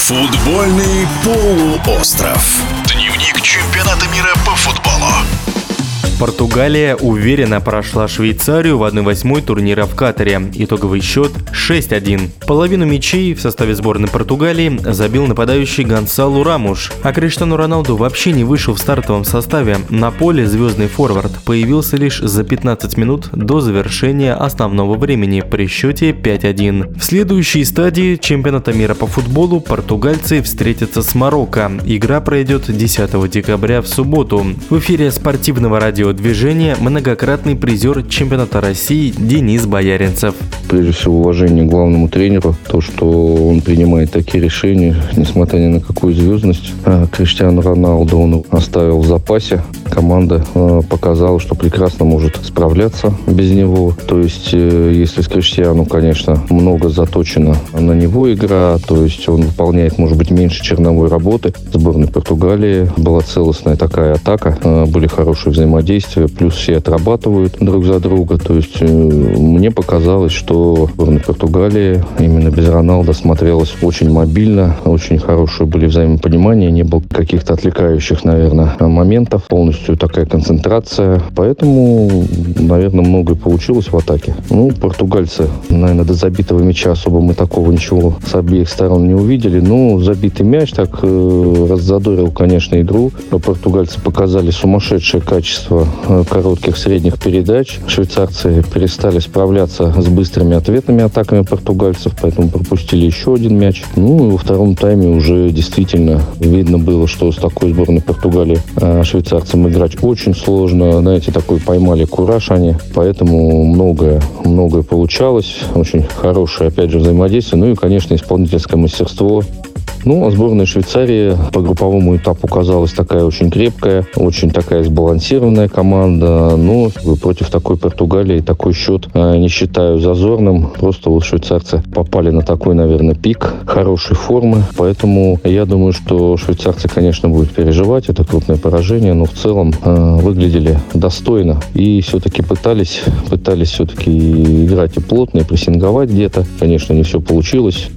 Футбольный полуостров. Дневник чемпионата мира по футболу. Португалия уверенно прошла Швейцарию в 1-8 турнира в Катаре. Итоговый счет 6-1. Половину мячей в составе сборной Португалии забил нападающий Гонсалу Рамуш. А Криштану Роналду вообще не вышел в стартовом составе. На поле звездный форвард появился лишь за 15 минут до завершения основного времени при счете 5-1. В следующей стадии чемпионата мира по футболу португальцы встретятся с Марокко. Игра пройдет 10 декабря в субботу. В эфире спортивного радио движения многократный призер чемпионата России Денис Бояринцев. Прежде всего, уважение главному тренеру. То, что он принимает такие решения, несмотря ни на какую звездность. А Криштиану Роналду он оставил в запасе. Команда а, показала, что прекрасно может справляться без него. То есть, э, если с Криштиану, конечно, много заточено на него игра, то есть он выполняет, может быть, меньше черновой работы. Сборной Португалии была целостная такая атака, а, были хорошие взаимодействия плюс все отрабатывают друг за друга. То есть э, мне показалось, что сборная Португалии именно без Роналда смотрелась очень мобильно, очень хорошие были взаимопонимания, не было каких-то отвлекающих, наверное, моментов, полностью такая концентрация. Поэтому, наверное, многое получилось в атаке. Ну, португальцы, наверное, до забитого мяча особо мы такого ничего с обеих сторон не увидели. Но забитый мяч так э, раззадорил, конечно, игру. Португальцы показали сумасшедшее качество Э, коротких средних передач. Швейцарцы перестали справляться с быстрыми ответными атаками португальцев, поэтому пропустили еще один мяч. Ну и во втором тайме уже действительно видно было, что с такой сборной Португалии э, швейцарцам играть очень сложно. Знаете, такой поймали кураж они, поэтому многое, многое получалось. Очень хорошее, опять же, взаимодействие. Ну и, конечно, исполнительское мастерство ну, а сборная Швейцарии по групповому этапу казалась такая очень крепкая, очень такая сбалансированная команда. Но против такой Португалии такой счет а, не считаю зазорным. Просто вот швейцарцы попали на такой, наверное, пик хорошей формы. Поэтому я думаю, что швейцарцы, конечно, будут переживать. Это крупное поражение, но в целом э, выглядели достойно. И все-таки пытались, пытались все-таки играть и плотно, и прессинговать где-то. Конечно, не все получилось.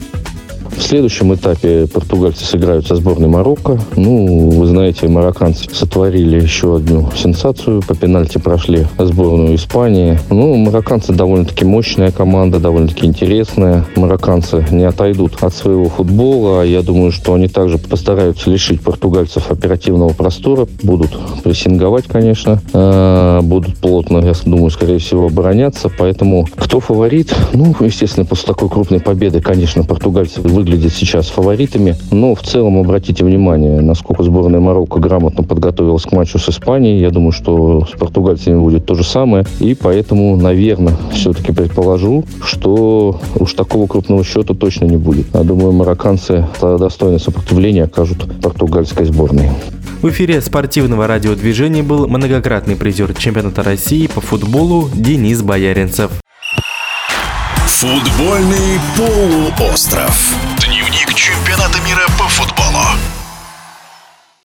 В следующем этапе португальцы сыграют со сборной Марокко. Ну, вы знаете, марокканцы сотворили еще одну сенсацию. По пенальти прошли сборную Испании. Ну, марокканцы довольно-таки мощная команда, довольно-таки интересная. Марокканцы не отойдут от своего футбола. Я думаю, что они также постараются лишить португальцев оперативного простора. Будут прессинговать, конечно. А, будут плотно, я думаю, скорее всего, обороняться. Поэтому кто фаворит? Ну, естественно, после такой крупной победы, конечно, португальцы вы выглядят сейчас фаворитами. Но в целом обратите внимание, насколько сборная Марокко грамотно подготовилась к матчу с Испанией. Я думаю, что с португальцами будет то же самое. И поэтому, наверное, все-таки предположу, что уж такого крупного счета точно не будет. Я думаю, марокканцы достойное сопротивление окажут португальской сборной. В эфире спортивного радиодвижения был многократный призер чемпионата России по футболу Денис Бояринцев. Футбольный полуостров. Дневник чемпионата мира по футболу.